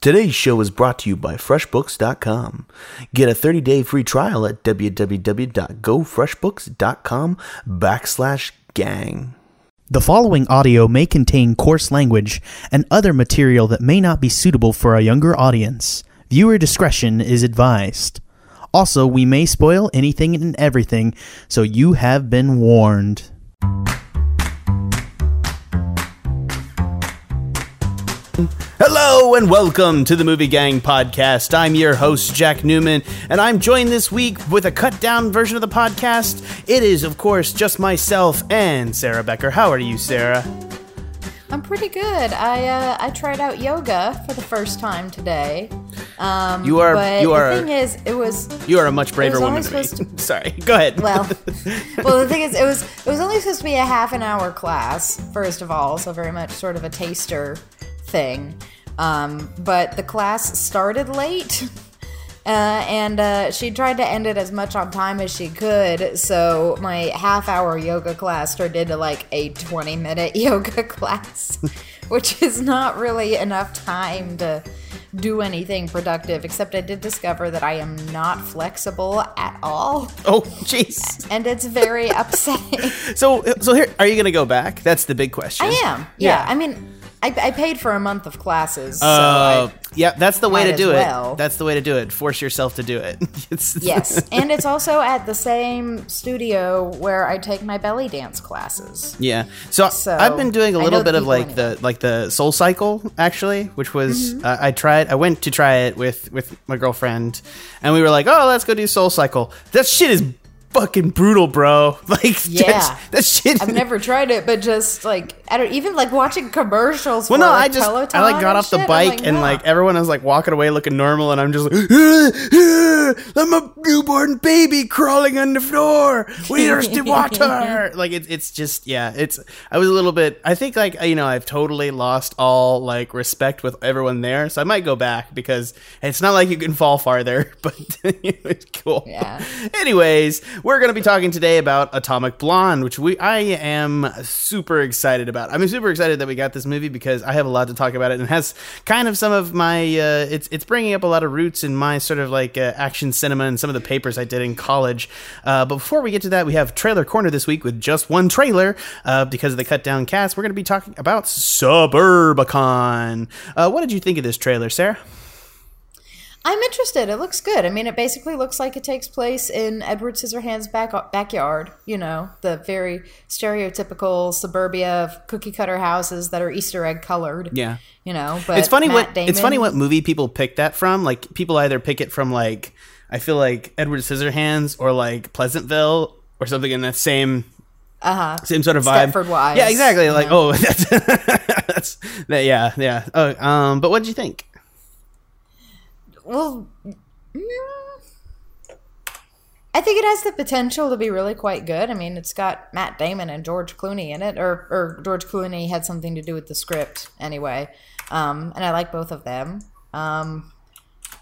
Today's show is brought to you by FreshBooks.com. Get a 30-day free trial at www.gofreshbooks.com backslash gang. The following audio may contain coarse language and other material that may not be suitable for a younger audience. Viewer discretion is advised. Also, we may spoil anything and everything, so you have been warned. Hello and welcome to the Movie Gang podcast. I'm your host, Jack Newman, and I'm joined this week with a cut down version of the podcast. It is, of course, just myself and Sarah Becker. How are you, Sarah? I'm pretty good. I uh, I tried out yoga for the first time today. Um, You are- But you are- The thing is, it was. You are a much braver woman only than me. supposed Sorry, go ahead. Well, well, the thing is, it was it was only supposed to be a half an hour class. First of all, so very much sort of a taster thing. Um, but the class started late. Uh, and uh, she tried to end it as much on time as she could. So my half hour yoga class turned into like a 20 minute yoga class, which is not really enough time to do anything productive. Except I did discover that I am not flexible at all. oh, jeez. And it's very upsetting. So, so here, are you going to go back? That's the big question. I am. Yeah. I mean, I, I paid for a month of classes. So Uh, yeah, that's the way to do well. it. That's the way to do it. Force yourself to do it. It's- yes. And it's also at the same studio where I take my belly dance classes. Yeah. So, So, I've been doing a little bit of like anyway. the like the Soul Cycle actually, which was Mm-hmm. uh, I tried. I went to try it with with my girlfriend, and we were like, "Oh, let's go do Soul Cycle." That shit is fucking brutal, bro. Like, Yeah. that, shit. I've never tried it, but just like I don't even like watching commercials. Well, for, no, like, I just Peloton I like got off the shit. Bike like, and like everyone was like walking away looking normal, and I'm just like, "Ah, ah, I'm a newborn baby crawling on the floor. Where's the water? like it's it's just yeah, it's I was a little bit. I think like you know I've totally lost all like respect with everyone there, so I might go back because it's not like you can fall farther, but it's cool. Yeah. Anyways, we're going to be talking today about Atomic Blonde, which we I am super excited about. I'm super excited that we got this movie because I have a lot to talk about it and it has kind of some of my uh, it's it's bringing up a lot of roots in my sort of like uh, action cinema and some of the papers I did in college. Uh, but before we get to that, we have trailer corner this week with just one trailer uh, because of the cut down cast. We're going to be talking about Suburbicon. Uh, what did you think of this trailer, Sarah? I'm interested. It looks good. I mean, it basically looks like it takes place in Edward Scissorhands' back backyard. You know, the very stereotypical suburbia of cookie cutter houses that are Easter egg colored. Yeah. You know, but it's funny Matt what Damon, it's funny what movie people pick that from. Like people either pick it from like I feel like Edward Scissorhands or like Pleasantville or something in that same uh-huh. same sort of vibe. Stepford Wives, Yeah, exactly. Like know. oh, that's, that's that. Yeah, yeah. Oh, um, but what did you think? Well, mm, I think it has the potential to be really quite good. I mean, it's got Matt Damon and George Clooney in it, or or George Clooney had something to do with the script anyway. Um, and I like both of them. Um,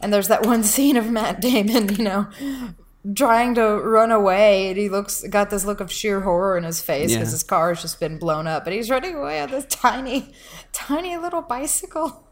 and there's that one scene of Matt Damon, you know, trying to run away, and he looks got this look of sheer horror in his face because Yeah. his car has just been blown up, but he's running away on this tiny, tiny little bicycle.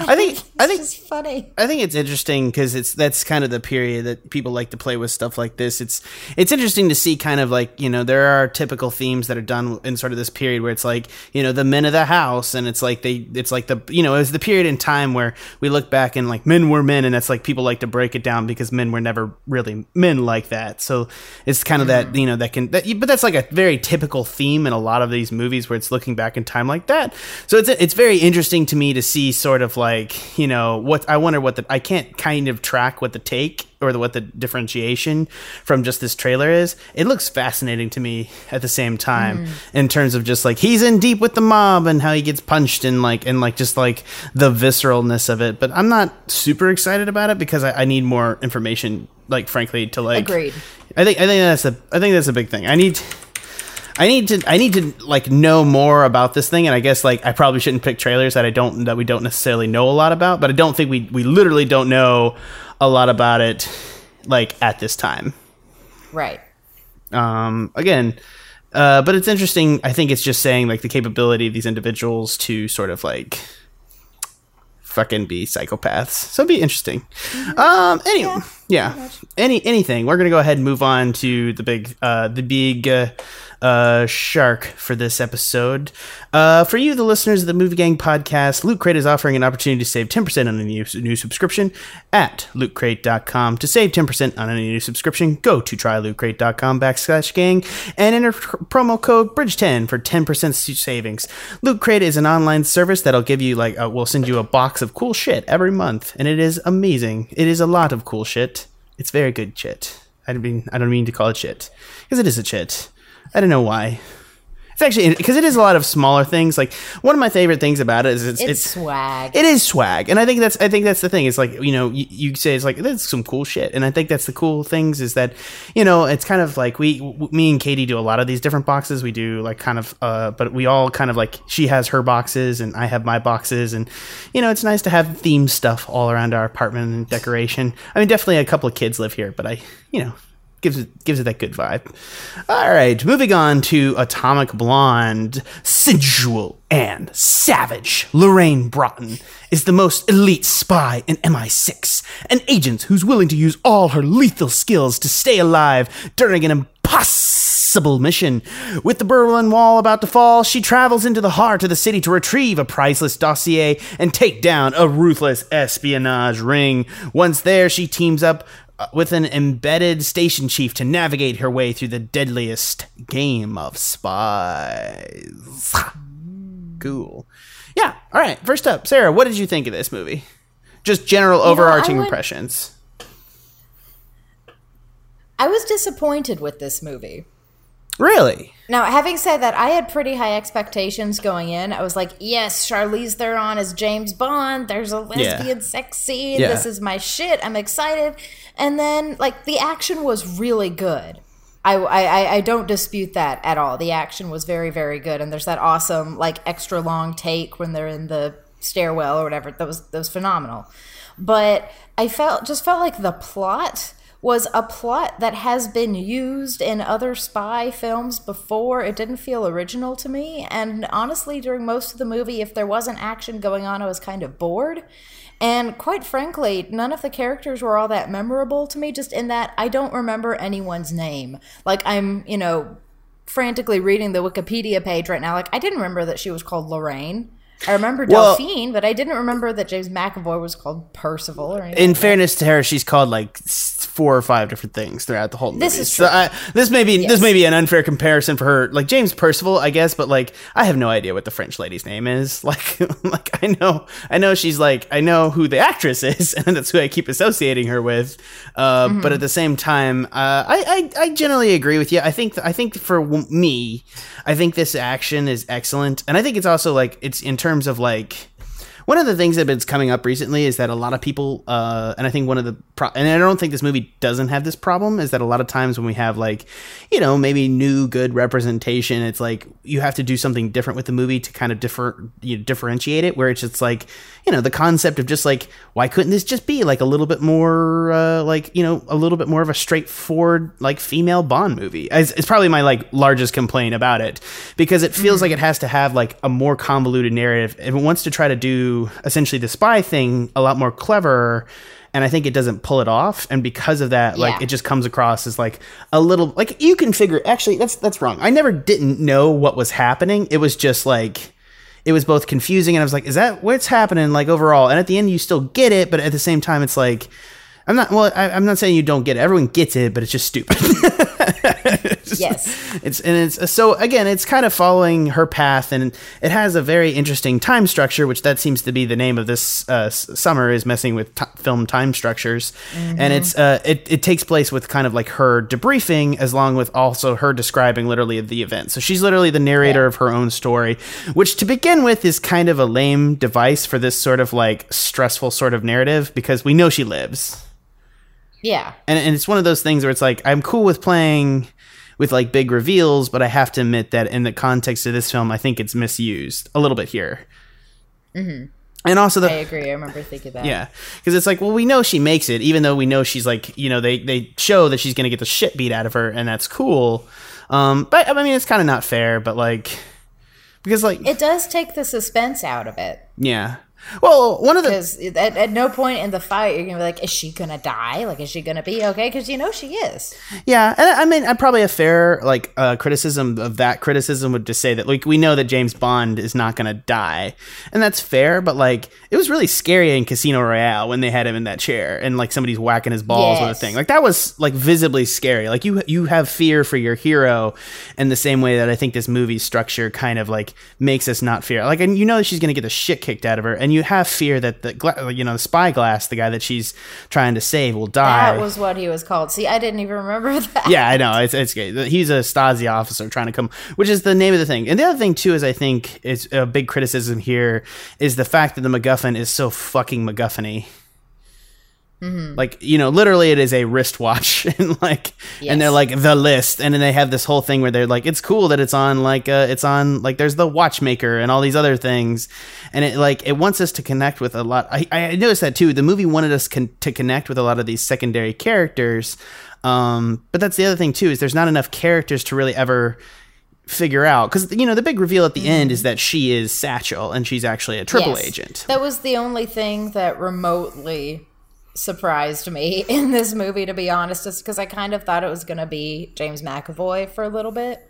I think I think it's funny. I think it's interesting because it's that's kind of the period that people like to play with stuff like this. It's it's interesting to see kind of like you know there are typical themes that are done in sort of this period where it's like you know the men of the house and it's like they it's like the you know it's the period in time where we look back and like men were men and that's like people like to break it down because men were never really men like that. So it's kind of that mm-hmm. you know that can that but that's like a very typical theme in a lot of these movies where it's looking back in time like that. So it's it's very interesting to me to see sort of like you know what I wonder what the I can't kind of track what the take or the, what the differentiation from just this trailer is. It looks fascinating to me at the same time mm. in terms of just like he's in deep with the mob and how he gets punched and like and like just like the visceralness of it. But I'm not super excited about it because I, I need more information. Like frankly, to like Agreed. I think I think that's a I think that's a big thing. I need I need to I need to like know more about this thing and I guess like I probably shouldn't pick trailers that I don't that we don't necessarily know a lot about, but I don't think we we literally don't know a lot about it like at this time. Right. Um again, uh but it's interesting. I think it's just saying like the capability of these individuals to sort of like fucking be psychopaths. So it'd be interesting. Um. Anyway, yeah. Any anything. We're gonna go ahead and move on to the big uh the big uh, uh shark for this episode. Uh, for you, the listeners of the Movie Gang podcast, Loot Crate is offering an opportunity to save 10% on a new, new subscription at lootcrate.com. To save 10% on any new subscription, go to trylootcrate.com backslash gang and enter promo code BRIDGE10 for 10% savings. Loot Crate is an online service that'll give you, like, uh, we'll send you a box of cool shit every month, and it is amazing. It is a lot of cool shit. It's very good chit. I don't mean, I don't mean to call it chit because it is a chit. I don't know why. It's actually because it is a lot of smaller things. Like one of my favorite things about it is it's, It's, it's swag. it is swag, and I think that's I think that's the thing. It's like you know you, you say it's like that's some cool shit, and I think that's the cool things is that you know it's kind of like we w- me and Katie do a lot of these different boxes. We do like kind of uh, but we all kind of like she has her boxes and I have my boxes, and you know it's nice to have theme stuff all around our apartment and decoration. I mean, definitely a couple of kids live here, but I you know gives it gives it that good vibe. All right, moving on to Atomic Blonde, sensual and savage. Lorraine Broughton is the most elite spy in MI6, an agent who's willing to use all her lethal skills to stay alive during an impossible mission. With the Berlin Wall about to fall, she travels into the heart of the city to retrieve a priceless dossier and take down a ruthless espionage ring. Once there, she teams up with an embedded station chief to navigate her way through the deadliest game of spies. Cool. Yeah. All right. First up, Sarah, what did you think of this movie? Just general overarching would- impressions. I was disappointed with this movie. Really? Now, having said that, I had pretty high expectations going in. I was like, yes, Charlize Theron is James Bond. There's a lesbian sex scene. Yeah. This is my shit. I'm excited. And then, like, the action was really good. I, I, I don't dispute that at all. The action was very, very good. And there's that awesome, like, extra long take when they're in the stairwell or whatever. That was, that was phenomenal. But I felt, just felt like the plot was a plot that has been used in other spy films before. It didn't feel original to me. And honestly, during most of the movie, if there wasn't action going on, I was kind of bored. And quite frankly, none of the characters were all that memorable to me, just in that I don't remember anyone's name. Like, I'm, you know, frantically reading the Wikipedia page right now. Like, I didn't remember that she was called Lorraine. I remember Well- Delphine, but I didn't remember that James McAvoy was called Percival or anything. In like fairness to her, she's called like four or five different things throughout the whole movie. This is So true. I, this may be this may be an unfair comparison for her. Like James Percival, I guess, but like I have no idea what the French lady's name is. Like like I know I know she's like I know who the actress is, and that's who I keep associating her with. Uh, Mm-hmm. But at the same time, uh, I, I I generally agree with you. I think I think for me, I think this action is excellent, and I think it's also like it's in terms of like one of the things that has coming up recently is that a lot of people, uh, and I think one of the, pro- and I don't think this movie doesn't have this problem, is that a lot of times when we have like, you know, maybe new good representation, it's like you have to do something different with the movie to kind of differ, you know, differentiate it. Where it's just like, you know, the concept of just like, why couldn't this just be like a little bit more, uh, like you know, a little bit more of a straightforward like female Bond movie? It's, it's probably my like largest complaint about it because it feels like it has to have like a more convoluted narrative. If it wants to try to do essentially the spy thing a lot more clever. And I think it doesn't pull it off, and because of that, like it just comes across as like a little like you can figure. Actually, that's that's wrong. I never didn't know what was happening. It was just like it was both confusing and I was like, is that what's happening like overall? And at the end, you still get it, but at the same time, it's like, I'm not, well, I, I'm not saying you don't get it. Everyone gets it, but it's just stupid. Yes. It's, and it's, so again, it's kind of following her path and it has a very interesting time structure, which that seems to be the name of this uh, summer is messing with t- film time structures. And it's, uh, it, it takes place with kind of like her debriefing as long with also her describing literally the event. So she's literally the narrator of her own story, which to begin with is kind of a lame device for this sort of like stressful sort of narrative because we know she lives. Yeah. And, and it's one of those things where it's like, I'm cool with playing with like big reveals, but I have to admit that in the context of this film, I think it's misused a little bit here. Mm-hmm. And also the I agree. I remember thinking that. yeah, because it's like, well, we know she makes it, even though we know she's like, you know, they they show that she's gonna get the shit beat out of her, and that's cool. Um, but I mean, it's kind of not fair, but like, because like, It does take the suspense out of it. yeah, Well, one of the Because at, at no point in the fight you're gonna be like, is she gonna die? Like, is she gonna be okay? Because you know she is. Yeah, and I mean, I probably a fair like uh, criticism of that criticism would just say that like we know that James Bond is not going to die, and that's fair. But like, it was really scary in Casino Royale when they had him in that chair and like somebody's whacking his balls with a thing. Like that was like visibly scary. Like you you have fear for your hero in the same way that I think this movie structure kind of like makes us not fear. Like, and you know that she's going to get the shit kicked out of her, and you have fear that the gla- you know the spyglass, the guy that she's trying to save, will die. That was what he was called. See, I didn't even remember that. Yeah, I know. It's it's. He's a Stasi officer trying to come, which is the name of the thing. And the other thing too is I think is a big criticism here is the fact that the MacGuffin is so fucking MacGuffin-y. Mm-hmm. Like you know, literally, it is a wristwatch, and like, and they're like the list, and then they have this whole thing where they're like, it's cool that it's on like, uh, it's on like, there's the watchmaker and all these other things, and it like it wants us to connect with a lot. I, I noticed that too. The movie wanted us con- to connect with a lot of these secondary characters, um, but that's the other thing too is there's not enough characters to really ever figure out because you know the big reveal at the end is that she is Satchel and she's actually a triple Yes. agent. That was the only thing that remotely surprised me in this movie, to be honest, just because I kind of thought it was going to be James McAvoy for a little bit.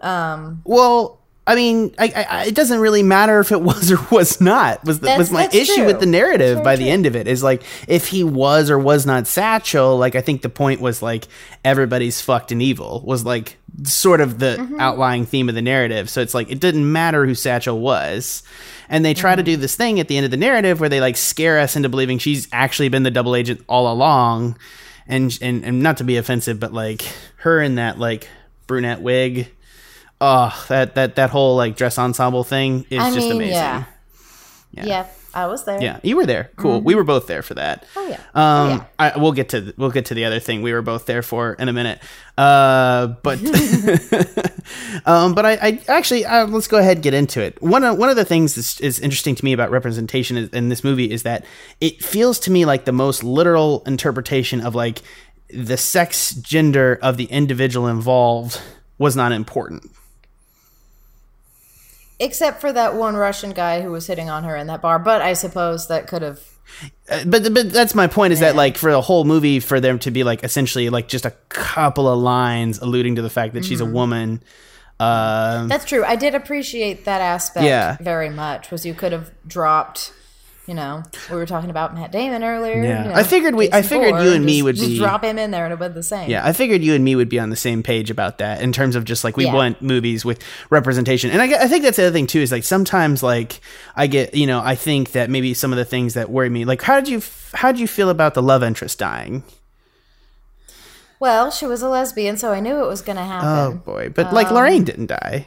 Um, well, I mean, I, I, it doesn't really matter if it was or was not. Was the, was my issue true. with the narrative by very the end of it is like if he was or was not Satchel. Like I think the point was like everybody's fucked and evil was like sort of the Mm-hmm. outlying theme of the narrative. So it's like it didn't matter who Satchel was. And they Mm-hmm. try to do this thing at the end of the narrative where they like scare us into believing she's actually been the double agent all along. And, and and not to be offensive, but like her in that like brunette wig oh that that that whole like dress ensemble thing is I just mean, amazing yeah. Yeah. yeah. I was there. yeah you were there cool we were both there for that Oh, yeah. um Oh, yeah. I, we'll get to we'll get to the other thing we were both there for in a minute uh but um but i, I actually uh, let's go ahead and get into it one of one of the things that is interesting to me about representation in this movie is that it feels to me like the most literal interpretation of like the sex gender of the individual involved was not important Except for that one Russian guy who was hitting on her in that bar. But I suppose that could have. Uh, but but that's my point is that like for the whole movie for them to be like essentially like just a couple of lines alluding to the fact that she's a woman um That's true. I did appreciate that aspect Yeah. very much. Was you could have dropped. You know, we were talking about Matt Damon earlier. Yeah. you know, I figured we- I figured you and me just- would just be- drop him in there and it would be the same. yeah i figured you and me would be on the same page about that in terms of just like we Yeah. want movies with representation and I, I think that's the other thing too is like sometimes like i get you know i think that maybe some of the things that worry me like how did you how did you feel about the love interest dying Well, she was a lesbian, so I knew it was going to oh, happen. oh boy but like lorraine um, didn't die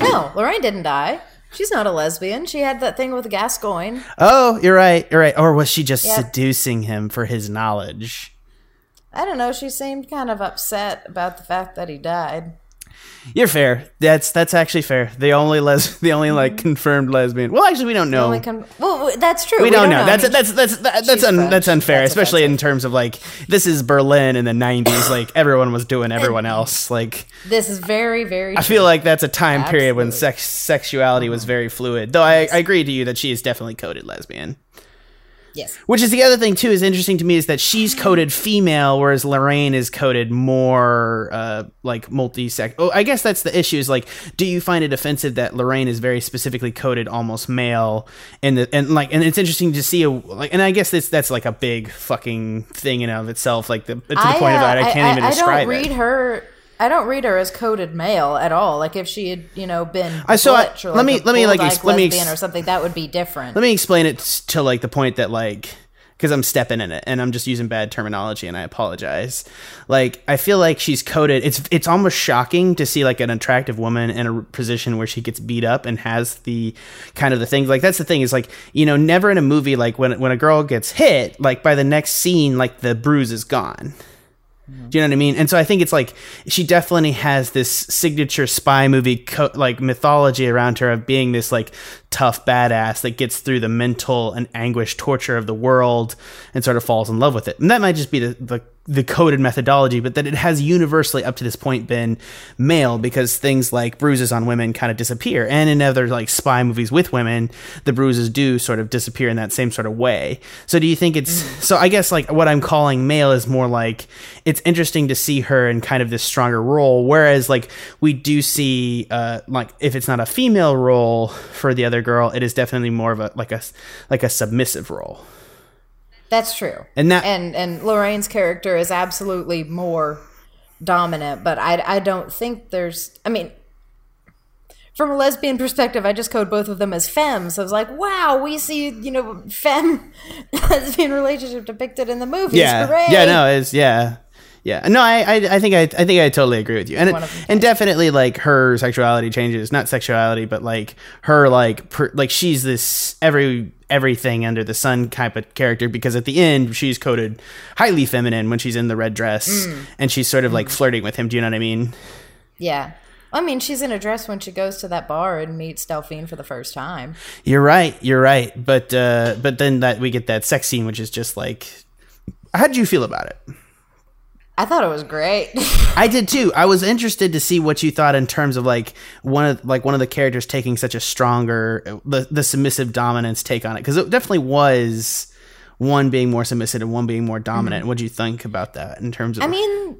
No, Lorraine didn't die. She's not a lesbian. She had that thing with Gascoigne. oh you're right you're right or was she just Yeah. seducing him for his knowledge I don't know. She seemed kind of upset about the fact that he died. You're fair. That's that's actually fair. The only les the only like mm-hmm. confirmed lesbian. Well, actually, we don't know. Only con- well, that's true. we, don't, know. I That's mean, that's that's that, that's un, French. that's unfair, That's especially in terms of like this is Berlin in the '90s. Like everyone was doing everyone else. Like this is very, very. I feel like that's a time period when sex sexuality was mm-hmm. very fluid. Though I, I agree to you that she is definitely coded lesbian. Yes. Which is the other thing too is interesting to me is that she's coded female, whereas Lorraine is coded more uh, like multi-sex. Oh, I guess that's the issue. Is like, do you find it offensive that Lorraine is very specifically coded almost male? And the and like, and it's interesting to see a like, and I guess this that's like a big fucking thing in and of itself. Like the to the point of uh, that, I can't even I describe don't read it. her. I don't read her as coded male at all. Like if she had, you know, been I- so I- butch or let me- like let me, like, ex- let me ex- lesbian or something, that would be different. Let me explain it to like the point that like because I'm stepping in it and I'm just using bad terminology and I apologize. Like I feel like she's coded. It's it's almost shocking to see like an attractive woman in a position where she gets beat up and has the kind of the things like that's the thing is like you know never in a movie like when when a girl gets hit like by the next scene like the bruise is gone. Do you know what I mean? And so I think it's like she definitely has this signature spy movie co- like mythology around her of being this like tough badass that gets through the mental and anguish torture of the world and sort of falls in love with it. And that might just be the, the the coded methodology, but that it has universally up to this point been male because things like bruises on women kind of disappear. And in other like spy movies with women, the bruises do sort of disappear in that same sort of way. So do you think it's so I guess like what I'm calling male is more like it's interesting to see her in kind of this stronger role, whereas like we do see uh like if it's not a female role for the other girl, it is definitely more of a like a like a submissive role. That's true. And that- and and Lorraine's character is absolutely more dominant, but I I don't think there's I mean from a lesbian perspective, I just code both of them as femmes. I was like, wow, we see, you know, femme lesbian relationship depicted in the movies. yeah Hooray! yeah no it's yeah yeah no I, I i think i i think i totally agree with you and them and definitely like her sexuality changes not sexuality but like her like per, like she's this every everything under the sun type of character because at the end she's coded highly feminine when she's in the red dress Mm. and she's sort of like flirting with him do you know what i mean Yeah. I mean, she's in a dress when she goes to that bar and meets Delphine for the first time. you're right you're right but uh but then that we get that sex scene which is just like how did you feel about it I thought it was great. I did too. I was interested to see what you thought in terms of like one of like one of the characters taking such a stronger the the submissive dominance take on it because it definitely was one being more submissive and one being more dominant. What do you think about that in terms of? Mm-hmm. I mean,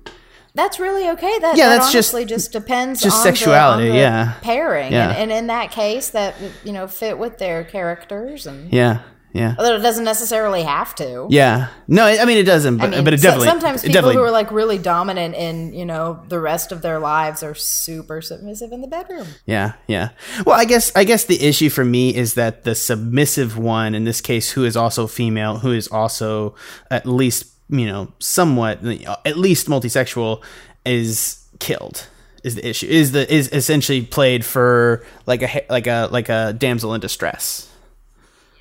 that's really okay. That, Yeah, that that's just- honestly just, depends just on sexuality, the, the yeah. pairing. Yeah. And, and in that case, that, you know, fit with their characters. and yeah, yeah, Although it doesn't necessarily have to. yeah. No, I mean it doesn't, but I mean, but it so- definitely sometimes people definitely who are like really dominant in you know the rest of their lives are super submissive in the bedroom. Yeah, yeah. Well, I guess I guess the issue for me is that the submissive one in this case, who is also female, who is also at least you know somewhat at least multisexual, is killed. Is the issue is the is essentially played for like a like a like a damsel in distress.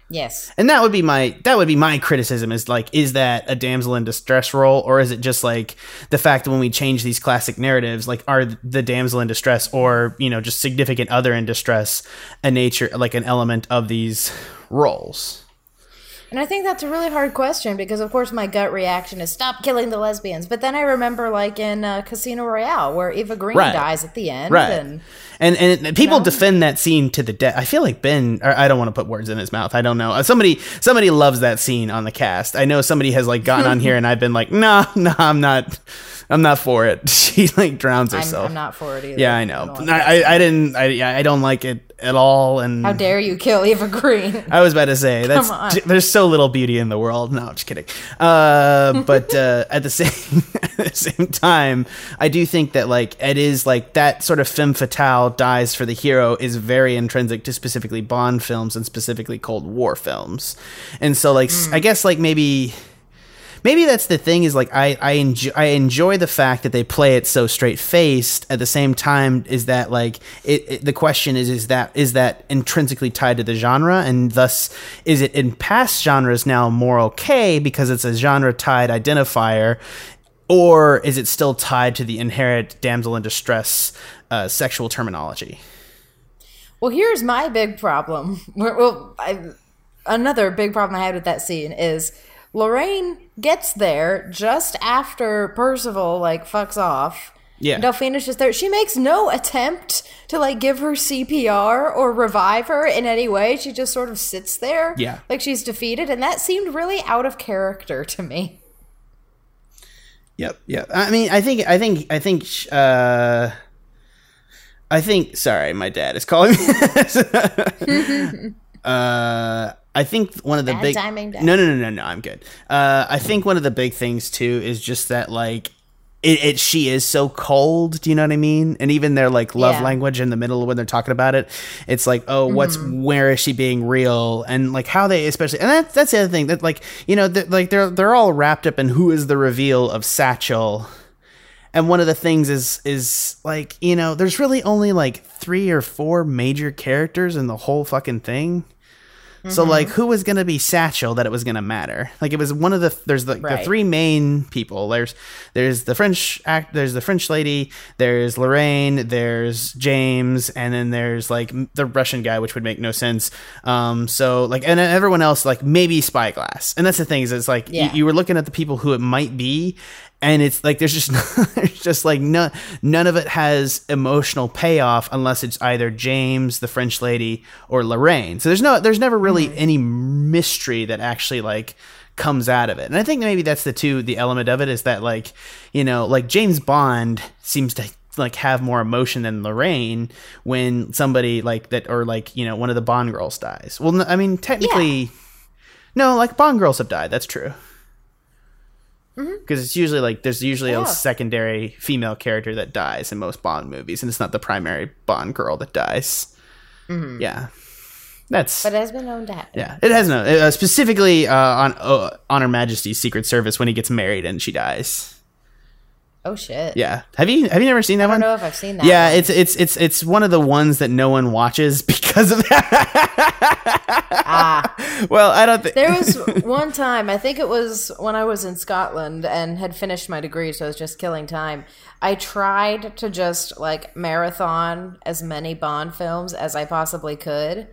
Yes. And that would be my that would be my criticism is like is that a damsel in distress role or is it just like the fact that when we change these classic narratives like are the damsel in distress or you know just significant other in distress a nature like an element of these roles. And I think that's a really hard question because, of course, my gut reaction is stop killing the lesbians. But then I remember, like in uh, Casino Royale, where Eva Green Right. dies at the end, Right. and And and people know? defend that scene to the death. I feel like Ben. Or I don't want to put words in his mouth. I don't know. Uh, Somebody somebody loves that scene on the cast. I know somebody has like gotten on here, and I've been like, nah, nah, I'm not. I'm not for it. She like drowns I'm, herself. I'm not for it either. Yeah, I know. like I, I, I didn't. I, I don't like it at all. And How dare you kill Eva Green? I was about to say that's on. there's so little beauty in the world. No, I'm just kidding. Uh, but uh, at the same at the same time, I do think that like it is like that sort of femme fatale dies for the hero is very intrinsic to specifically Bond films and specifically Cold War films, and so like I guess like maybe maybe that's the thing is like I I enjoy I enjoy the fact that they play it so straight faced. At the same time, is that like it, it? The question is is that is that intrinsically tied to the genre, and thus is it in past genres now more okay because it's a genre tied identifier, or is it still tied to the inherent damsel in distress uh, sexual terminology? Well, here's my big problem. Well, I, another big problem I had with that scene is Lorraine gets there just after Percival like fucks off. Yeah. Delphine is just there. She makes no attempt to like give her CPR or revive her in any way. She just sort of sits there. Yeah. Like she's defeated, and that seemed really out of character to me. Yep. Yep. I mean, I think, I think, I think, uh, I think, sorry, my dad is calling me. uh, I think one of the Bad big, timing, no, no, no, no, no, I'm good. Uh, I think one of the big things too is just that like, it, it she is so cold. Do you know what I mean? And even their like love Yeah. language in the middle when they're talking about it, it's like, oh, what's Mm-hmm. where is she being real? And like how they especially, and that's that's the other thing that like you know that like they're they're all wrapped up in who is the reveal of Satchel. And one of the things is is like you know there's really only like three or four major characters in the whole fucking thing. So Mm-hmm. like who was gonna be Satchel that it was gonna matter? Like it was one of the there's the, the three main people. There's there's the French act there's the French lady, there's Lorraine, there's James, and then there's like the Russian guy, which would make no sense. Um so like and everyone else like maybe Spyglass. And that's the thing is it's like Yeah. you were looking at the people who it might be, and it's like there's just there's just like none none of it has emotional payoff unless it's either James, the French lady, or Lorraine. So there's no there's never really any mystery that actually like comes out of it. And I think maybe that's the two the element of it is that like, you know, like James Bond seems to like have more emotion than Lorraine when somebody like that or like, you know, one of the Bond girls dies. Well, I mean, technically no, like Bond girls have died. That's true. Because it's usually like there's usually Yeah. a secondary female character that dies in most Bond movies, and it's not the primary Bond girl that dies. Yeah, that's But it has been known to happen. yeah. It has no uh, specifically uh, on uh, on Her Majesty's Secret Service when he gets married and she dies. Oh shit. Yeah, have you have you never seen that I one? I don't know if I've seen that. Yeah, one. it's it's it's it's one of the ones that no one watches because of that. ah. well, I don't think There was one time, I think it was when I was in Scotland and had finished my degree, so I was just killing time. I tried to just like marathon as many Bond films as I possibly could.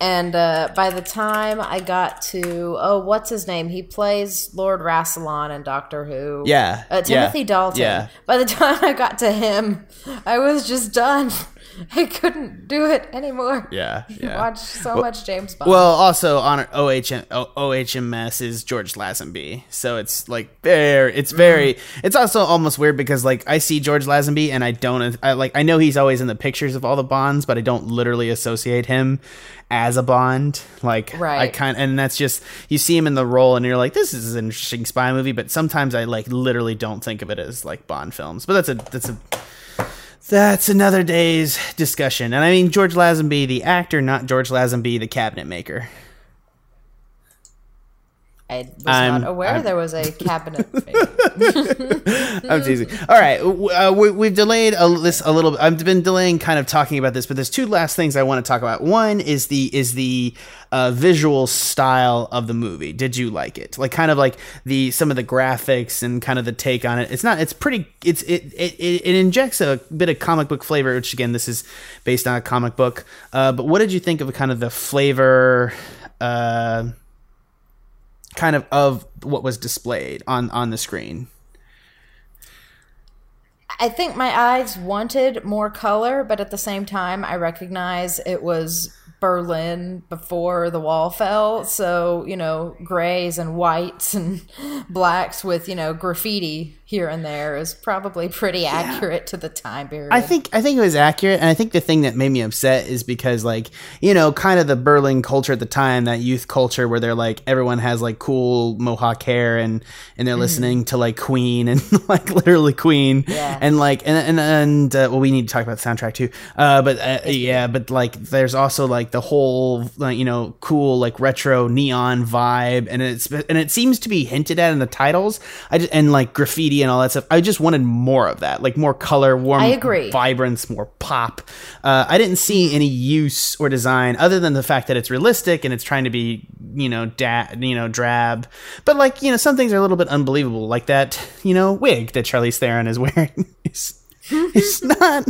And uh, by the time I got to, oh, what's his name? He plays Lord Rassilon in Doctor Who. Yeah, Uh, Timothy yeah, Dalton. yeah. By the time I got to him, I was just done. I couldn't do it anymore. Yeah, yeah. Watched so much James Bond. Well, also on OHM, OHMS is George Lazenby, so it's like very, it's mm-hmm. very, it's also almost weird because like I see George Lazenby and I don't, I like I know he's always in the pictures of all the Bonds, but I don't literally associate him as a Bond. Like I Right. kind, and that's just you see him in the role and you're like, this is an interesting spy movie, but sometimes I like literally don't think of it as like Bond films. But that's a that's a that's another day's discussion. And I mean George Lazenby, the actor, not George Lazenby, the cabinet maker. I was I'm- not aware I'm- there was a cabinet. I'm teasing. All right, uh, we, we've delayed a, this a little. I've been delaying, kind of talking about this, but there's two last things I want to talk about. One is the is the uh, visual style of the movie. Did you like it? Like, kind of like the some of the graphics and kind of the take on it. It's not. It's pretty. It's it it, it, it injects a bit of comic book flavor, which again, this is based on a comic book. Uh, but what did you think of kind of the flavor? Uh, kind of of what was displayed on on the screen. I think my eyes wanted more color, but at the same time, I recognize it was Berlin before the wall fell. So, you know, grays and whites and blacks with, you know, graffiti here and there is probably pretty accurate to the time period. I think I think it was accurate, and I think the thing that made me upset is because like you know, kind of the Berlin culture at the time, that youth culture where they're like everyone has like cool mohawk hair and and they're listening to like Queen and like literally Queen, Yeah. and like and and and uh, well, we need to talk about the soundtrack too. Uh, but uh, yeah, but like there's also like the whole like, you know cool like retro neon vibe, and it's and it seems to be hinted at in the titles. I just and like graffiti and all that stuff. I just wanted more of that, like more color, warm, I agree. vibrance, more pop. Uh, I didn't see any use or design other than the fact that it's realistic and it's trying to be, you know, da- you know, drab. But like, you know, some things are a little bit unbelievable, like that, you know, wig that Charlize Theron is wearing. it's, it's not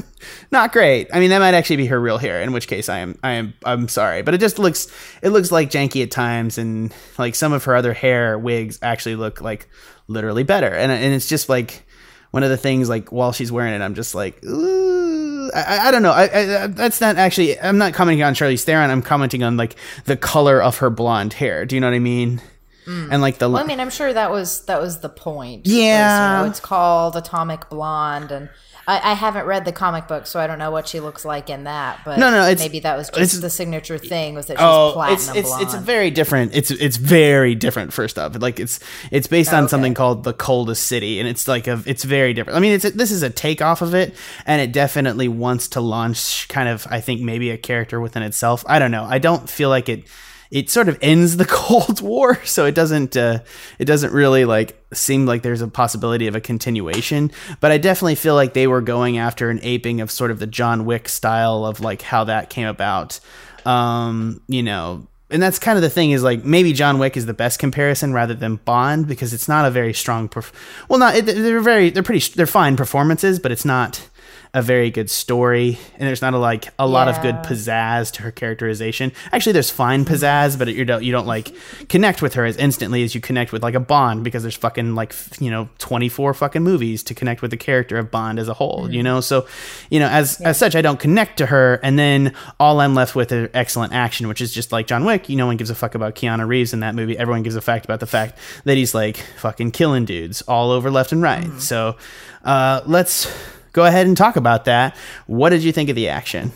not great. I mean, that might actually be her real hair, in which case I am I am I'm sorry, but it just looks it looks like janky at times, and like some of her other hair wigs actually look like literally better, and and it's just like one of the things like while she's wearing it, I'm just like. I, I- don't know. I, I, that's not actually. I'm not commenting on Charlize Theron. I'm commenting on like the color of her blonde hair. Do you know what I mean? Mm. And like the Well, I mean, I'm sure that was that was the point. Yeah. You know, it's called Atomic Blonde, and I, I haven't read the comic book, so I don't know what she looks like in that. But No, no, maybe that was just the signature thing was that she's oh, platinum it's it's blonde. it's very different. It's it's very different. First off, like it's it's based on oh, Okay. something called the coldest city, and it's like a it's very different. I mean, it's a, this is a takeoff of it, and it definitely wants to launch kind of I think maybe a character within itself. I don't know. I don't feel like it. It sort of ends the Cold War, so it doesn't. Uh, it doesn't really like seem like there's a possibility of a continuation. But I definitely feel like they were going after an aping of sort of the John Wick style of like how that came about. Um, you know, and that's kind of the thing is like maybe John Wick is the best comparison rather than Bond because it's not a very strong. Perf- well, not they're very they're pretty they're fine performances, but it's not a very good story, and there's not a like a lot of good pizzazz to her characterization. Actually, there's fine pizzazz, but you don't you don't like connect with her as instantly as you connect with like a Bond because there's fucking like you know 24 fucking movies to connect with the character of Bond as a whole. You know, so you know as as such, I don't connect to her, and then all I'm left with is excellent action, which is just like John Wick. You no one gives a fuck about Keanu Reeves in that movie. Everyone gives a fact about the fact that he's like fucking killing dudes all over left and right. So uh, let's go ahead and talk about that. What did you think of the action?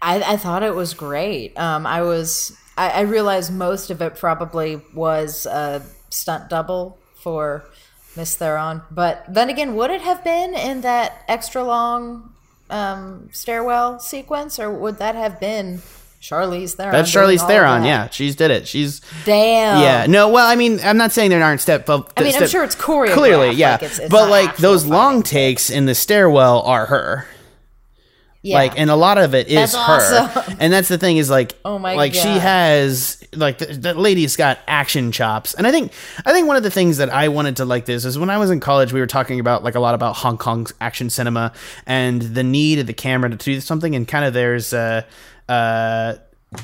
I, I thought it was great. Um, I was I, I realized most of it probably was a stunt double for Miss Theron, but then again, would it have been in that extra long um, stairwell sequence, or would that have been Charlize Theron? That's Charlize Theron. that? Yeah, she's did it. She's Damn. yeah. No, well, I mean, I'm not saying there aren't step. I I mean, I'm sure it's choreographed, Clearly, yeah. like, it's- it's but like those fighting. long takes in the stairwell are her. Yeah. Like, and a lot of it is That's her. And that's the thing is like, Oh my like she has like the, that lady's got action chops. And I think I think one of the things that I wanted to like this is when I was in college, we were talking about like a lot about Hong Kong's action cinema and the need of the camera to do something. And kind of there's uh uh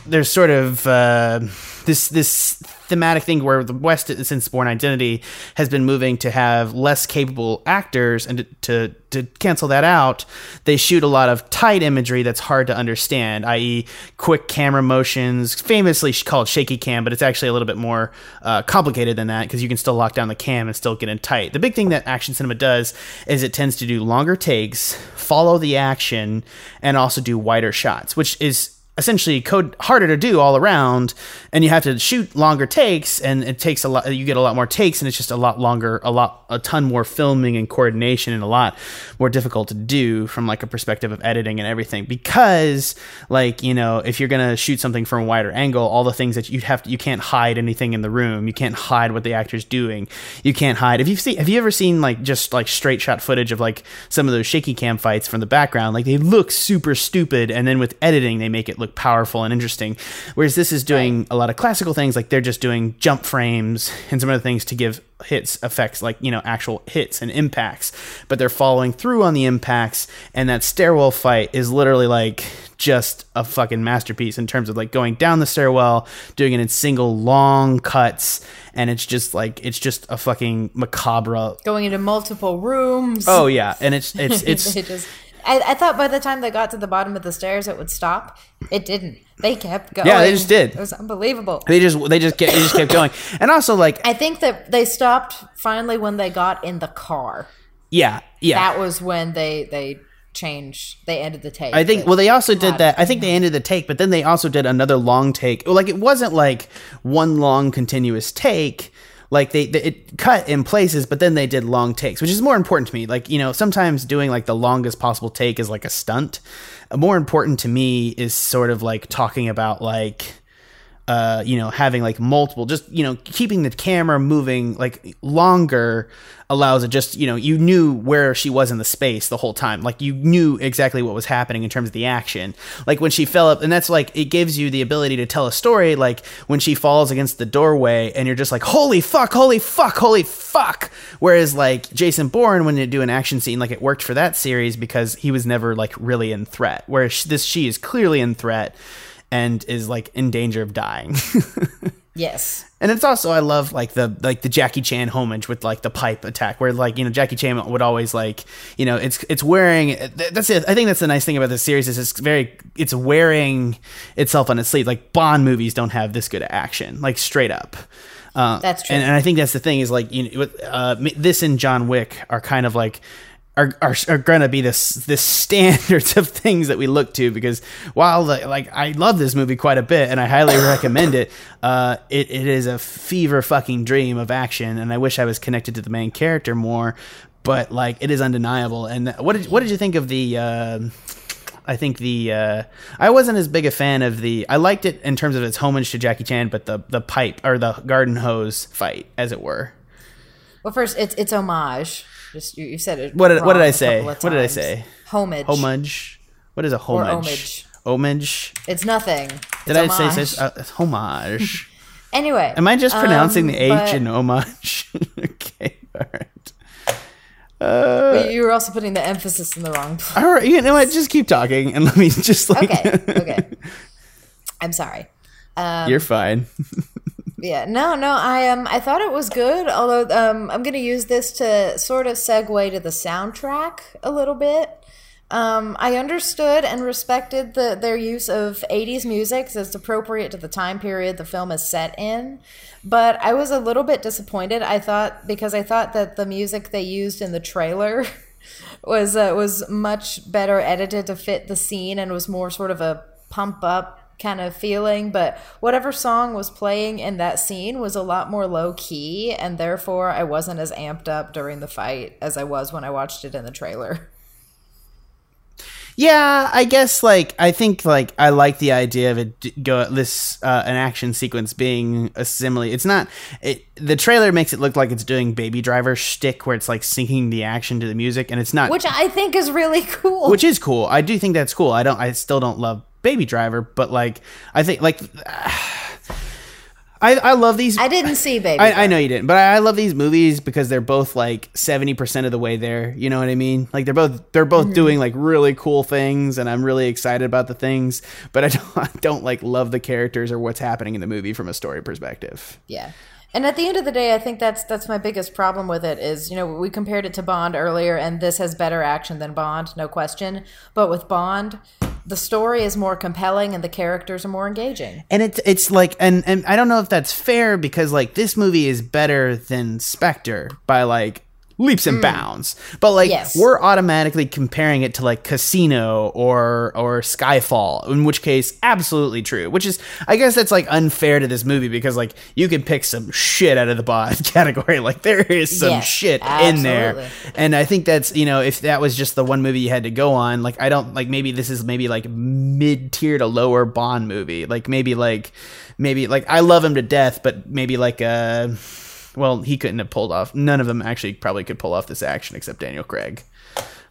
there's sort of uh, this this thematic thing where the West, since Bourne Identity, has been moving to have less capable actors, and to, to to cancel that out, they shoot a lot of tight imagery that's hard to understand, i.e., quick camera motions, famously called shaky cam, but it's actually a little bit more uh, complicated than that because you can still lock down the cam and still get in tight. The big thing that action cinema does is it tends to do longer takes, follow the action, and also do wider shots, which is essentially code harder to do all around and you have to shoot longer takes and it takes a lot you get a lot more takes and it's just a lot longer a lot a ton more filming and coordination and a lot more difficult to do from like a perspective of editing and everything. Because like you know if you're gonna shoot something from a wider angle all the things that you have to you can't hide anything in the room. You can't hide what the actor's doing. You can't hide. If you've seen have you ever seen like just like straight shot footage of like some of those shaky cam fights from the background? Like they look super stupid and then with editing they make it look powerful and interesting. Whereas this is doing a lot of classical things like they're just doing jump frames and some other things to give hits effects like you know actual hits and impacts. But they're following through on the impacts and that stairwell fight is literally like just a fucking masterpiece in terms of like going down the stairwell doing it in single long cuts and it's just like it's just a fucking macabre Going into multiple rooms. oh yeah. And it's it's it's They just- I, I thought by the time they got to the bottom of the stairs, it would stop. It didn't. They kept going. Yeah, they just did. It was unbelievable. they just they just get they just kept going and also like I think that they stopped finally when they got in the car. yeah yeah That was when they they changed. They ended the take. I think. Well, they also did that. I think they ended the take, but then they also did another long take. Like it wasn't like one long continuous take. Like they, they it cut in places, but then they did long takes, which is more important to me. Like you know, sometimes doing like the longest possible take is like a stunt. More important to me is sort of like talking about like uh, you know, having like multiple, just you know, keeping the camera moving like longer allows it. Just you know, you knew where she was in the space the whole time. Like you knew exactly what was happening in terms of the action. Like when she fell up, and that's like it gives you the ability to tell a story. Like when she falls against the doorway, and you're just like, holy fuck, holy fuck, holy fuck. Whereas like Jason Bourne, when you do an action scene, like it worked for that series because he was never like really in threat. Whereas this, she is clearly in threat and is like in danger of dying. yes. and it's also I love like the like the Jackie Chan homage with like the pipe attack where like you know Jackie Chan would always like you know it's it's wearing that's it I think that's the nice thing about this series is it's very it's wearing itself on its sleeve like Bond movies don't have this good action like straight up. Uh, That's true. and, and I think that's the thing is like you know, uh, this and John Wick are kind of like are, are, are going to be this this standards of things that we look to because while the, like I love this movie quite a bit and I highly recommend it, uh, it it is a fever fucking dream of action and I wish I was connected to the main character more, but like it is undeniable. And what did what did you think of the? Uh, I think the uh, I wasn't as big a fan of the. I liked it in terms of its homage to Jackie Chan, but the the pipe or the garden hose fight, as it were. Well, first it's it's homage. Just you, you said it. What did- what did I say? What did I say? Homage. Homage. What is a homage? homage. Homage. It's nothing. Did It's I say homage. such? Uh, homage. Anyway. Am I just pronouncing um, the H in homage? okay, all right. But you were also putting the emphasis in the wrong place. All right, you know what? Just keep talking and let me just like. Okay, okay. I'm sorry. You're fine. Yeah, no, no. I um, I thought it was good. Although um, I'm going to use this to sort of segue to the soundtrack a little bit. Um, I understood and respected the, their use of 80s music as it's appropriate to the time period the film is set in. But I was a little bit disappointed. I thought because I thought that the music they used in the trailer was uh, was much better edited to fit the scene and was more sort of a pump up kind of feeling. But whatever song was playing in that scene was a lot more low key, and therefore I wasn't as amped up during the fight as I was when I watched it in the trailer. Yeah, I guess like I think like I like the idea of it go this uh, an action sequence being a simile. It's not it, the trailer makes it look like it's doing Baby Driver shtick where it's like syncing the action to the music, and it's not. Which I think is really cool. which is cool. I do think that's cool. I don't. I still don't love Baby Driver, but like I think like. I, I love these. I didn't see Baby. I, I know you didn't, but I love these movies because they're both like seventy percent of the way there. You know what I mean? Like they're both they're both Mm-hmm. doing like really cool things, and I'm really excited about the things. But I don't I don't like love the characters or what's happening in the movie from a story perspective. Yeah. And at the end of the day, I think that's that's my biggest problem with it is, you know, we compared it to Bond earlier and this has better action than Bond, no question. But with Bond, the story is more compelling and the characters are more engaging. And it's it's like and and I don't know if that's fair because like this movie is better than Spectre by like leaps and bounds. But like Yes. we're automatically comparing it to like Casino or or Skyfall, in which case absolutely true. Which is I guess that's like unfair to this movie because like you can pick some shit out of the Bond category. Like there is some Yes, shit in there. And I think that's you know if that was just the one movie you had to go on, like I don't like maybe this is maybe like mid tier to lower Bond movie, like maybe like maybe like I love him to death, but maybe like uh well he couldn't have pulled off. None of them actually probably could pull off this action except Daniel Craig,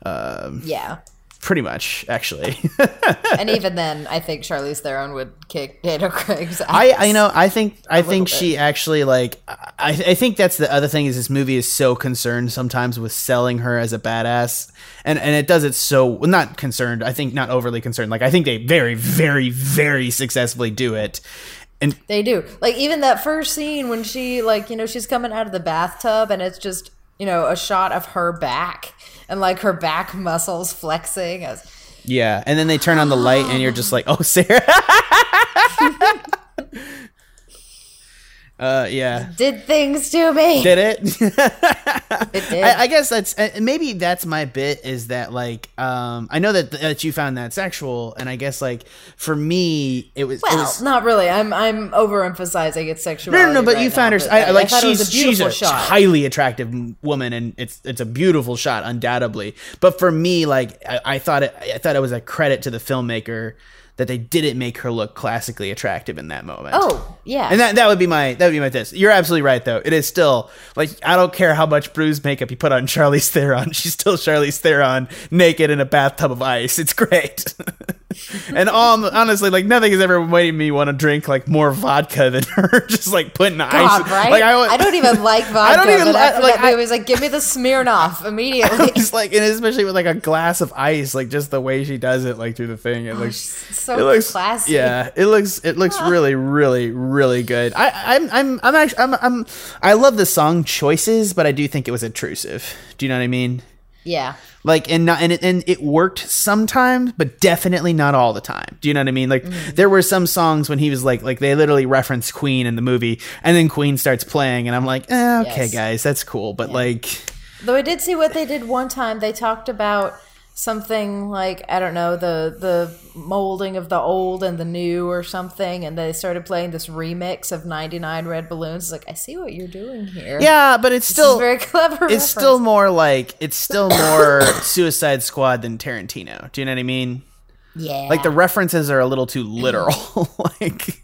um, Yeah. pretty much actually. and even then, I think Charlize Theron would kick Daniel Craig's ass. I, I you know I think I think bit. she actually like I, I think that's the other thing is this movie is so concerned sometimes with selling her as a badass and and it does it so well, not concerned I think not overly concerned like I think they very very very successfully do it and They do. Like even that first scene when she like, you know, she's coming out of the bathtub and it's just, you know, a shot of her back and like her back muscles flexing as yeah and then they turn on the light and you're just like oh Sarah uh yeah did things to me. did it it did. I, I guess that's uh, maybe that's my bit is that like um I know that that you found that sexual and I guess like for me it was it well, was not really. I'm I'm overemphasizing its no sexuality. no no but right you found now, her I, like she's a she's a shot. highly attractive woman and it's it's a beautiful shot undoubtedly but for me like I, I thought it I thought it was a credit to the filmmaker that they didn't make her look classically attractive in that moment Oh yeah. And that that would be my that would be my test. You're absolutely right though. It is still like I don't care how much bruise makeup you put on Charlize Theron. She's still Charlize Theron naked in a bathtub of ice. It's great. and um, honestly, like nothing has ever made me want to drink like more vodka than her just like putting ice. God, right? Like I, don't even like vodka. I don't even like, that I- was like, give me the Smirnoff immediately. just like and especially with like a glass of ice, like just the way she does it, like through the thing, it looks so it looks classy. Yeah, it looks it looks really really really good. I I'm I'm I'm actually I'm, I'm I love the song choices, but I do think it was intrusive. Do you know what I mean? yeah. Like and not and it, and it worked sometimes, but definitely not all the time. Do you know what I mean? Like there were some songs when he was like like they literally reference Queen in the movie, and then Queen starts playing, and I'm like, eh, okay, Yes. guys, that's cool, but like. Though I did see what they did one time. They talked about something like I don't know the the molding of the old and the new or something, and they started playing this remix of '99 Red Balloons. It's like I see what you're doing here. Yeah, but it's This still very clever. it's reference. still more like it's still more Suicide Squad than Tarantino. Do you know what I mean? yeah. Like the references are a little too literal. like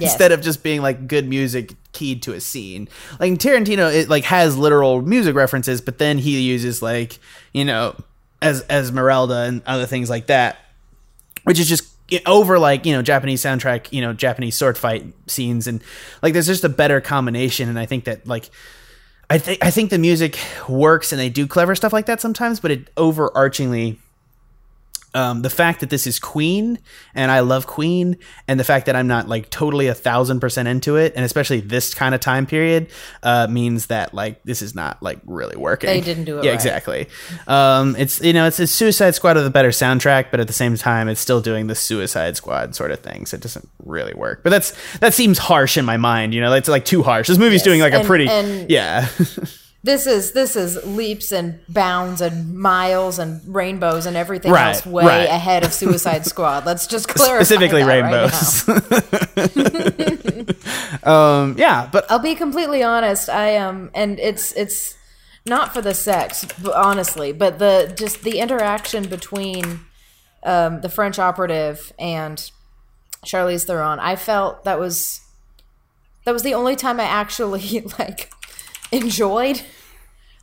instead of just being like good music keyed to a scene. Like Tarantino it like has literal music references, but then he uses like, you know, as Esmeralda and other things like that. Which is just over like, you know, Japanese soundtrack, you know, Japanese sword fight scenes and like there's just a better combination and I think that like I think I think the music works and they do clever stuff like that sometimes, but it overarchingly um, the fact that this is Queen and I love Queen, and the fact that I'm not like totally a thousand percent into it, and especially this kind of time period, uh, means that like this is not like really working. They didn't do it Yeah, right. exactly. Um, it's you know it's a Suicide Squad with a better soundtrack, but at the same time, it's still doing the Suicide Squad sort of thing, so it doesn't really work. But that's that seems harsh in my mind. You know, it's like too harsh. This movie's doing like a pretty and- yeah. This is this is leaps and bounds and miles and rainbows and everything Right, else way right. ahead of Suicide Squad. Let's just clarify Specifically that right rainbows. um, yeah, but I'll be completely honest. I um, and it's it's not for the sex, honestly, but the just the interaction between um, the French operative and Charlize Theron. I felt that was that was the only time I actually like enjoyed.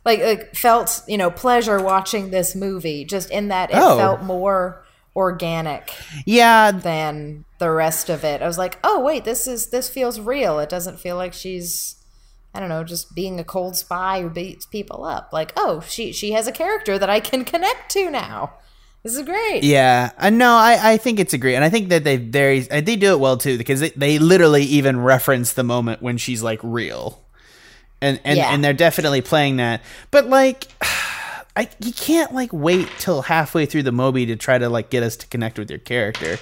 Like, like felt you know pleasure watching this movie just in that it Oh. felt more organic yeah, than the rest of it. I was like, oh wait, this is this feels real. It doesn't feel like she's I don't know, just being a cold spy who beats people up. Like, oh, she she has a character that I can connect to now. This is great. Yeah, uh, no, I, I think it's a great, and I think that they very they do it well too because they, they literally even reference the moment when she's like real, and and Yeah. and they're definitely playing that. But like, I you can't like wait till halfway through the movie to try to like get us to connect with your character.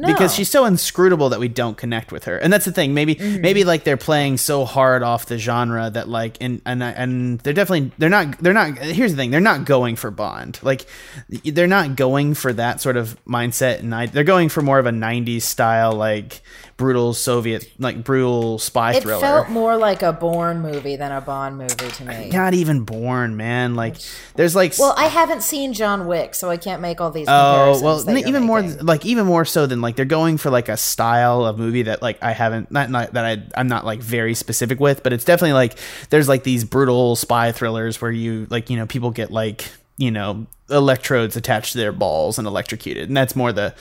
Because she's so inscrutable that we don't connect with her, and that's the thing. Maybe, Mm-hmm. maybe like they're playing so hard off the genre that like, and and and they're definitely they're not they're not. Here's the thing: they're not going for Bond. Like, they're not going for that sort of mindset, and I, they're going for more of a '90s style, like brutal Soviet, like brutal spy It thriller. It felt more like a Bourne movie than a Bond movie to me. Uh, not even Bourne, man. Like, there's like Well, I haven't seen John Wick, so I can't make all these Oh well, that n- you're even more like even more so than like they're going for like a style of movie that like I haven't not, not that I I'm not like very specific with, but it's definitely like there's like these brutal spy thrillers where you like you know people get like you know electrodes attached to their balls and electrocuted, and that's more the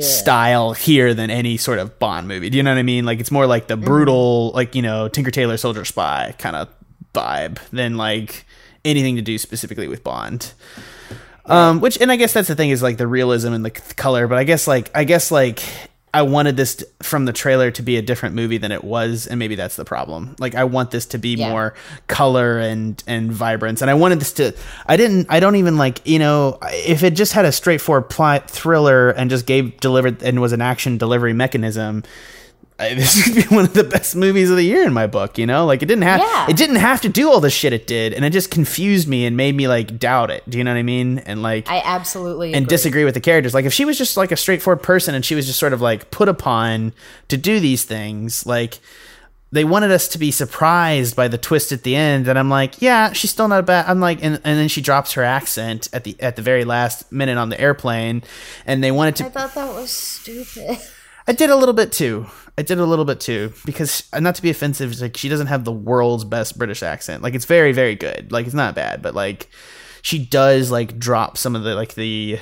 style here than any sort of Bond movie. Do you know what I mean? Like it's more like the Mm-hmm. brutal like you know Tinker Tailor Soldier Spy kind of vibe than like anything to do specifically with Bond. Um, which and I guess that's the thing is like the realism and the c- color, but I guess like I guess like I wanted this from the trailer to be a different movie than it was, and maybe that's the problem. Like I want this to be Yeah. more color and and vibrance, and I wanted this to. I didn't. I don't even like you know if it just had a straightforward plot thriller and just gave delivered and was an action delivery mechanism. I, this would be one of the best movies of the year in my book. You know, like it didn't have Yeah. it didn't have to do all the shit it did, and it just confused me and made me like doubt it. Do you know what I mean? And like I absolutely and agree. disagree with the characters. Like if she was just like a straightforward person and she was just sort of like put upon to do these things, like they wanted us to be surprised by the twist at the end, and I'm like, yeah, she's still not bad. I'm like, and, and then she drops her accent at the at the very last minute on the airplane, and they wanted to I thought that was stupid. I did a little bit too. I did a little bit too because uh, not to be offensive, it's like she doesn't have the world's best British accent. Like it's very very good. Like it's not bad, but like she does like drop some of the like the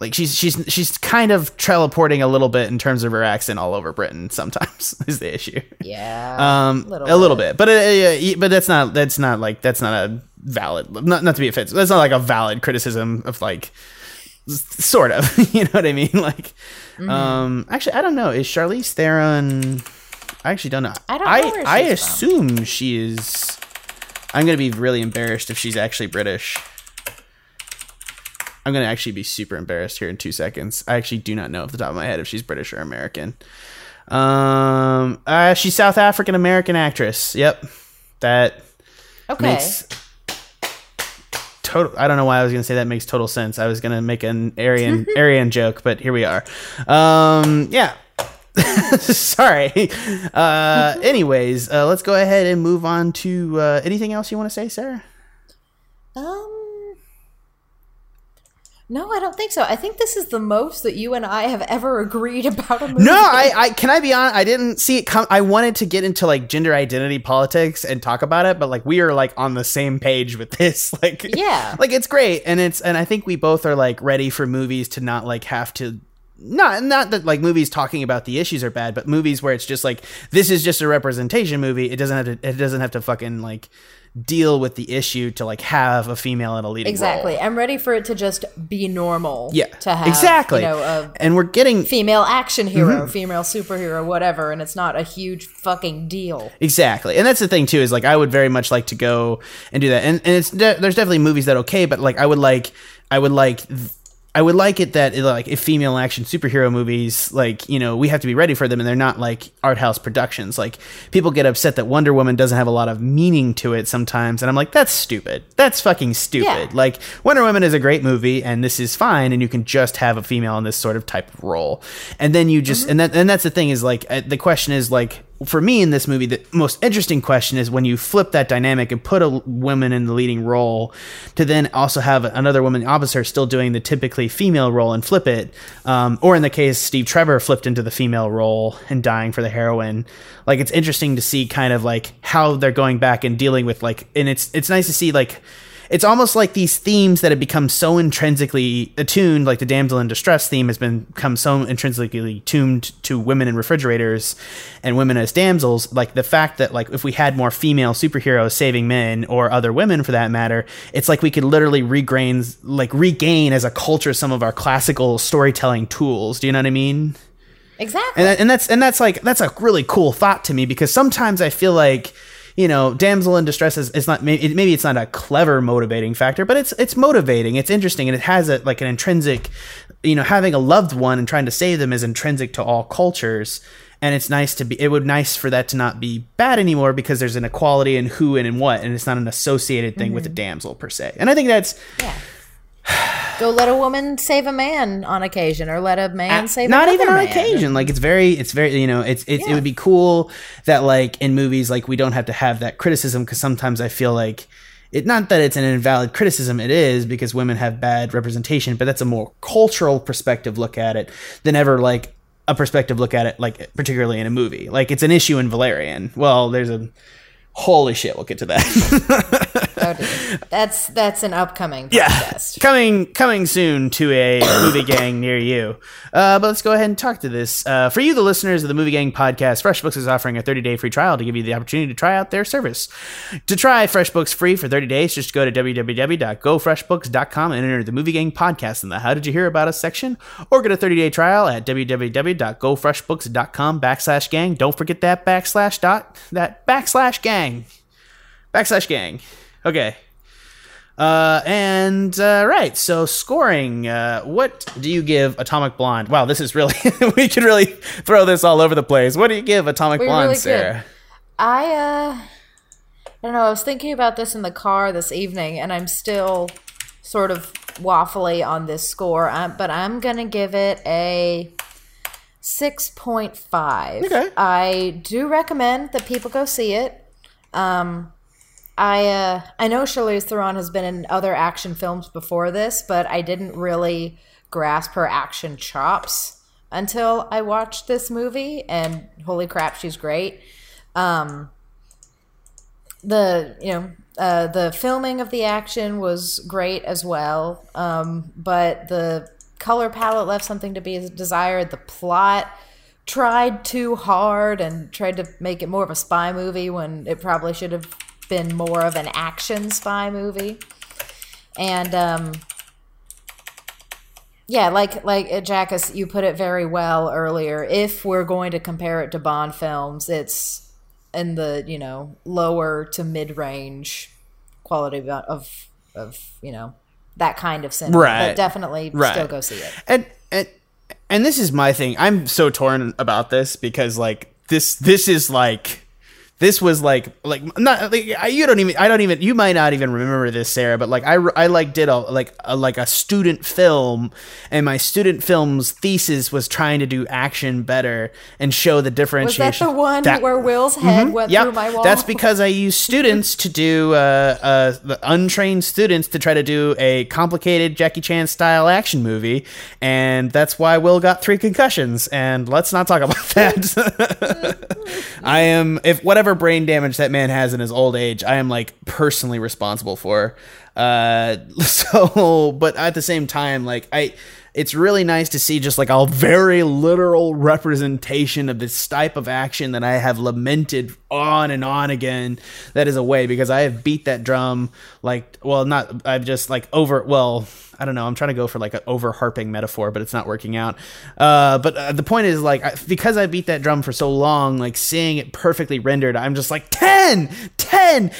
like she's she's she's kind of teleporting a little bit in terms of her accent all over Britain. Sometimes is the issue. Yeah, Um, a little bit, but uh, yeah, but that's not that's not like that's not a valid. Not not to be offensive. That's not like a valid criticism of like sort of. you know what I mean? Like, Mm-hmm. um, actually, I don't know. Is Charlize Theron? I actually don't know. I don't know I I she's from. assume she is. I'm gonna be really embarrassed if she's actually British. I'm gonna actually be super embarrassed here in two seconds. I actually do not know off the top of my head if she's British or American. Um, uh, she's South African American actress. Yep, that okay. makes total. I don't know why I was gonna say that makes total sense. I was gonna make an Aryan Aryan joke, but here we are. Um, yeah. Sorry. Uh, anyways, uh, let's go ahead and move on to uh, anything else you want to say, Sarah. Um, no, I don't think so. I think this is the most that you and I have ever agreed about a movie. No, I, I can I be honest. I didn't see it come. I wanted to get into like gender identity politics and talk about it, but like we are like on the same page with this. Like, Yeah. like it's great, and it's and I think we both are like ready for movies to not like have to not not that like movies talking about the issues are bad, but movies where it's just like this is just a representation movie. It doesn't have to. It doesn't have to fucking like deal with the issue to like have a female in a leading Exactly. role. I'm ready for it to just be normal. Yeah, To have exactly. You know, and we're getting female action hero, Mm-hmm. female superhero, whatever, and it's not a huge fucking deal. Exactly, and that's the thing too. Is like I would very much like to go and do that, and and it's de- there's definitely movies that okay, but like I would like I would like th- I would like it that like if female action superhero movies like you know we have to be ready for them, and they're not like art house productions. Like people get upset that Wonder Woman doesn't have a lot of meaning to it sometimes, and I'm like that's stupid. That's fucking stupid. Yeah. Like Wonder Woman is a great movie, and this is fine, and you can just have a female in this sort of type of role, and then you just and that and that's the thing is like uh, the question is like for me in this movie the most interesting question is when you flip that dynamic and put a woman in the leading role to then also have another woman officer still doing the typically female role and flip it. Um, or in the case steve trevor flipped into the female role and dying for the heroine. Like it's interesting to see kind of like how they're going back and dealing with like and it's it's nice to see like it's almost like these themes that have become so intrinsically attuned, like the damsel in distress theme has been become so intrinsically tuned to women in refrigerators and women as damsels. Like the fact that like if we had more female superheroes saving men or other women for that matter, it's like we could literally regain like regain as a culture some of our classical storytelling tools. Do you know what I mean? Exactly. and, and that's and that's like that's a really cool thought to me because sometimes I feel like you know damsel in distress is it's not maybe, maybe it's not a clever motivating factor but it's it's motivating. It's interesting and it has a like an intrinsic you know having a loved one and trying to save them is intrinsic to all cultures and it's nice to be it would nice for that to not be bad anymore because there's an equality in who and in what and it's not an associated thing with a mm-hmm. damsel per se. And i think that's Go let a woman save a man on occasion, or let a man save not even on man. occasion. Like it's very it's very you know it's, it's it would be cool that like in movies like we don't have to have that criticism because sometimes i feel like it not that it's an invalid criticism it is because women have bad representation but that's a more cultural perspective look at it than ever like a perspective look at it like particularly in a movie. Like it's an issue in valerian. Well there's a holy shit we'll get to that. Oh. That's that's an upcoming yeah. coming coming soon to a movie gang near you. Uh, but let's go ahead and talk to this. Uh, for you the listeners of the movie gang podcast freshbooks is offering a 30-day free trial to give you the opportunity to try out their service. To try freshbooks free for 30 days just go to www.gofreshbooks.com and enter the movie gang podcast in the how did you hear about us section or get a 30-day trial at www.gofreshbooks.com backslash gang. Don't forget that backslash dot that backslash gang backslash gang okay uh, and uh, right, so scoring. Uh, what do you give Atomic Blonde? Wow, this is really we could really throw this all over the place. What do you give Atomic We Blonde, really could. Sarah? I uh, I don't know. I was thinking about this in the car this evening, and I'm still sort of waffly on this score. Um, but I'm gonna give it a six point five. Okay. I do recommend that people go see it. Um, I uh, I know Charlize Theron has been in other action films before this, but I didn't really grasp her action chops until I watched this movie. And holy crap, she's great. Um, the you know uh, the filming of the action was great as well, um, but the color palette left something to be desired. The plot tried too hard and tried to make it more of a spy movie when it probably should have been more of an action spy movie. And um, yeah, like like uh, Jackus, you put it very well earlier. If we're going to compare it to Bond films, it's in the you know lower to mid range quality of, of of you know that kind of cinema. Right. But definitely Right. still go see it. And and and this is my thing. I'm so torn about this because like this this is like this was like like not like I- you don't even I don't even you might not even remember this Sarah but like I, I like did a like a, like a student film and my student film's thesis was trying to do action better and show the differentiation. Was that the one That- where Will's head went Yep, through my wall? That's because I used students to do uh, uh, the untrained students to try to do a complicated Jackie Chan style action movie, and that's why Will got three concussions. And let's not talk about that. I am if whatever brain damage that man has in his old age, I am like personally responsible for. Uh, so, but at the same time, like I. it's really nice to see just like a very literal representation of this type of action that I have lamented on and on again that is away because I have beat that drum like well not I've just like over well I don't know I'm trying to go for like an over harping metaphor but it's not working out. Uh, but uh, the point is like I, because I beat that drum for so long like seeing it perfectly rendered I'm just like 10 10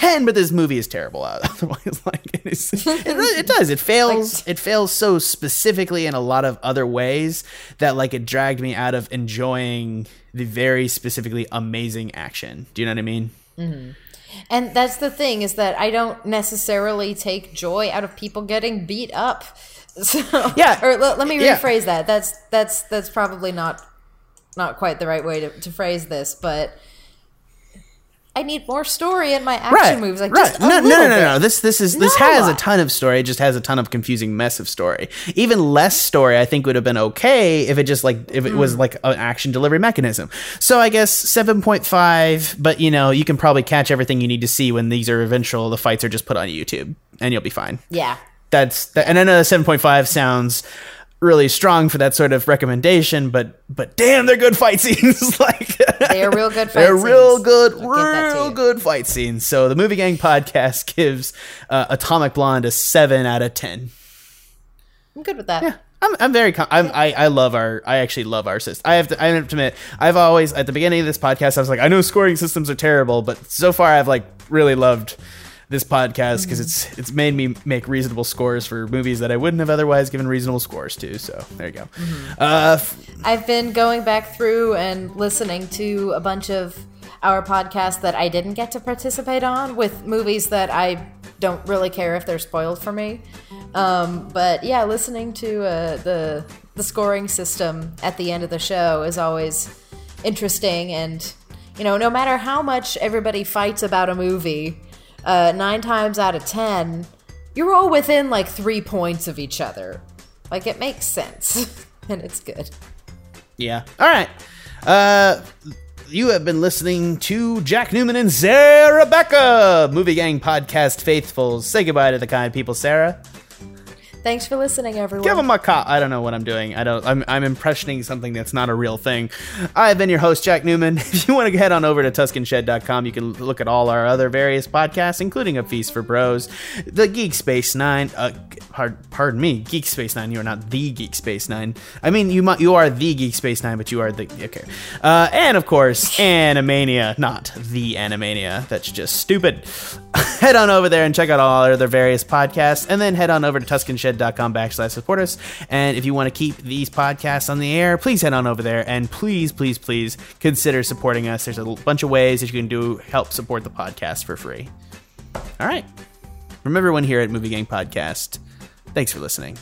10 but this movie is terrible otherwise like it, is, it, really, it does it fails it fails so specifically in a lot of other ways that like it dragged me out of enjoying the very specifically amazing action do you know what i mean mm-hmm. And that's the thing is that I don't necessarily take joy out of people getting beat up. So, Yeah. Or let, let me Yeah. rephrase that. That's that's that's probably not not quite the right way to, to phrase this, but I need more story in my action moves. Like right. just a no, no, no, no, bit. no. This, this is this Not has a lot. ton of story. It just has a ton of confusing mess of story. Even less story, I think, would have been okay if it just like if it Hmm. was like an action delivery mechanism. So I guess seven point five. But you know, you can probably catch everything you need to see when these are eventual. The fights are just put on YouTube, and you'll be fine. Yeah. That's that, and I know seven point five sounds really strong for that sort of recommendation, but but damn, they're good fight scenes. like They are real good fight they're real good, I'll give that to real good fight scenes. So the Movie Gang podcast gives uh, Atomic Blonde a seven out of ten. I'm good with that. Yeah. I'm, I'm very com- I'm, I I love our I actually love our system. I have to I have to admit I've always at the beginning of this podcast I was like I know scoring systems are terrible, but so far I've like really loved this podcast because it's it's made me make reasonable scores for movies that I wouldn't have otherwise given reasonable scores to. So there you go. Uh, f- I've been going back through and listening to a bunch of our podcasts that I didn't get to participate on with movies that I don't really care if they're spoiled for me. Um, but yeah, listening to uh, the the scoring system at the end of the show is always interesting, and you know, no matter how much everybody fights about a movie, uh, nine times out of ten, you're all within like three points of each other. Like it makes sense, and it's good. yeah. All right. Uh, you have been listening to Jack Newman and Sarah Rebecca, Movie Gang podcast faithfuls. Say goodbye to the kind people, Sarah. Thanks for listening, everyone. Give him a cop. I don't know what I'm doing. I don't. I'm, I'm impressioning something that's not a real thing. I've been your host, Jack Newman. If you want to head on over to TsucanShed.com, you can look at all our other various podcasts, including A Feast for Bros, the Geek Space Nine. Uh, pardon, me, Geek Space Nine. You are not the Geek Space Nine. I mean, you you are the Geek Space Nine, but you are the okay. Uh, and of course, Animania, not the Animania. That's just stupid. head on over there and check out all our other various podcasts, and then head on over to TsucanShed.com backslash support us. And if you want to keep these podcasts on the air, please head on over there and please, please, please consider supporting us. There's a bunch of ways that you can do help support the podcast for free. All right. From everyone here at Movie Gang Podcast, thanks for listening.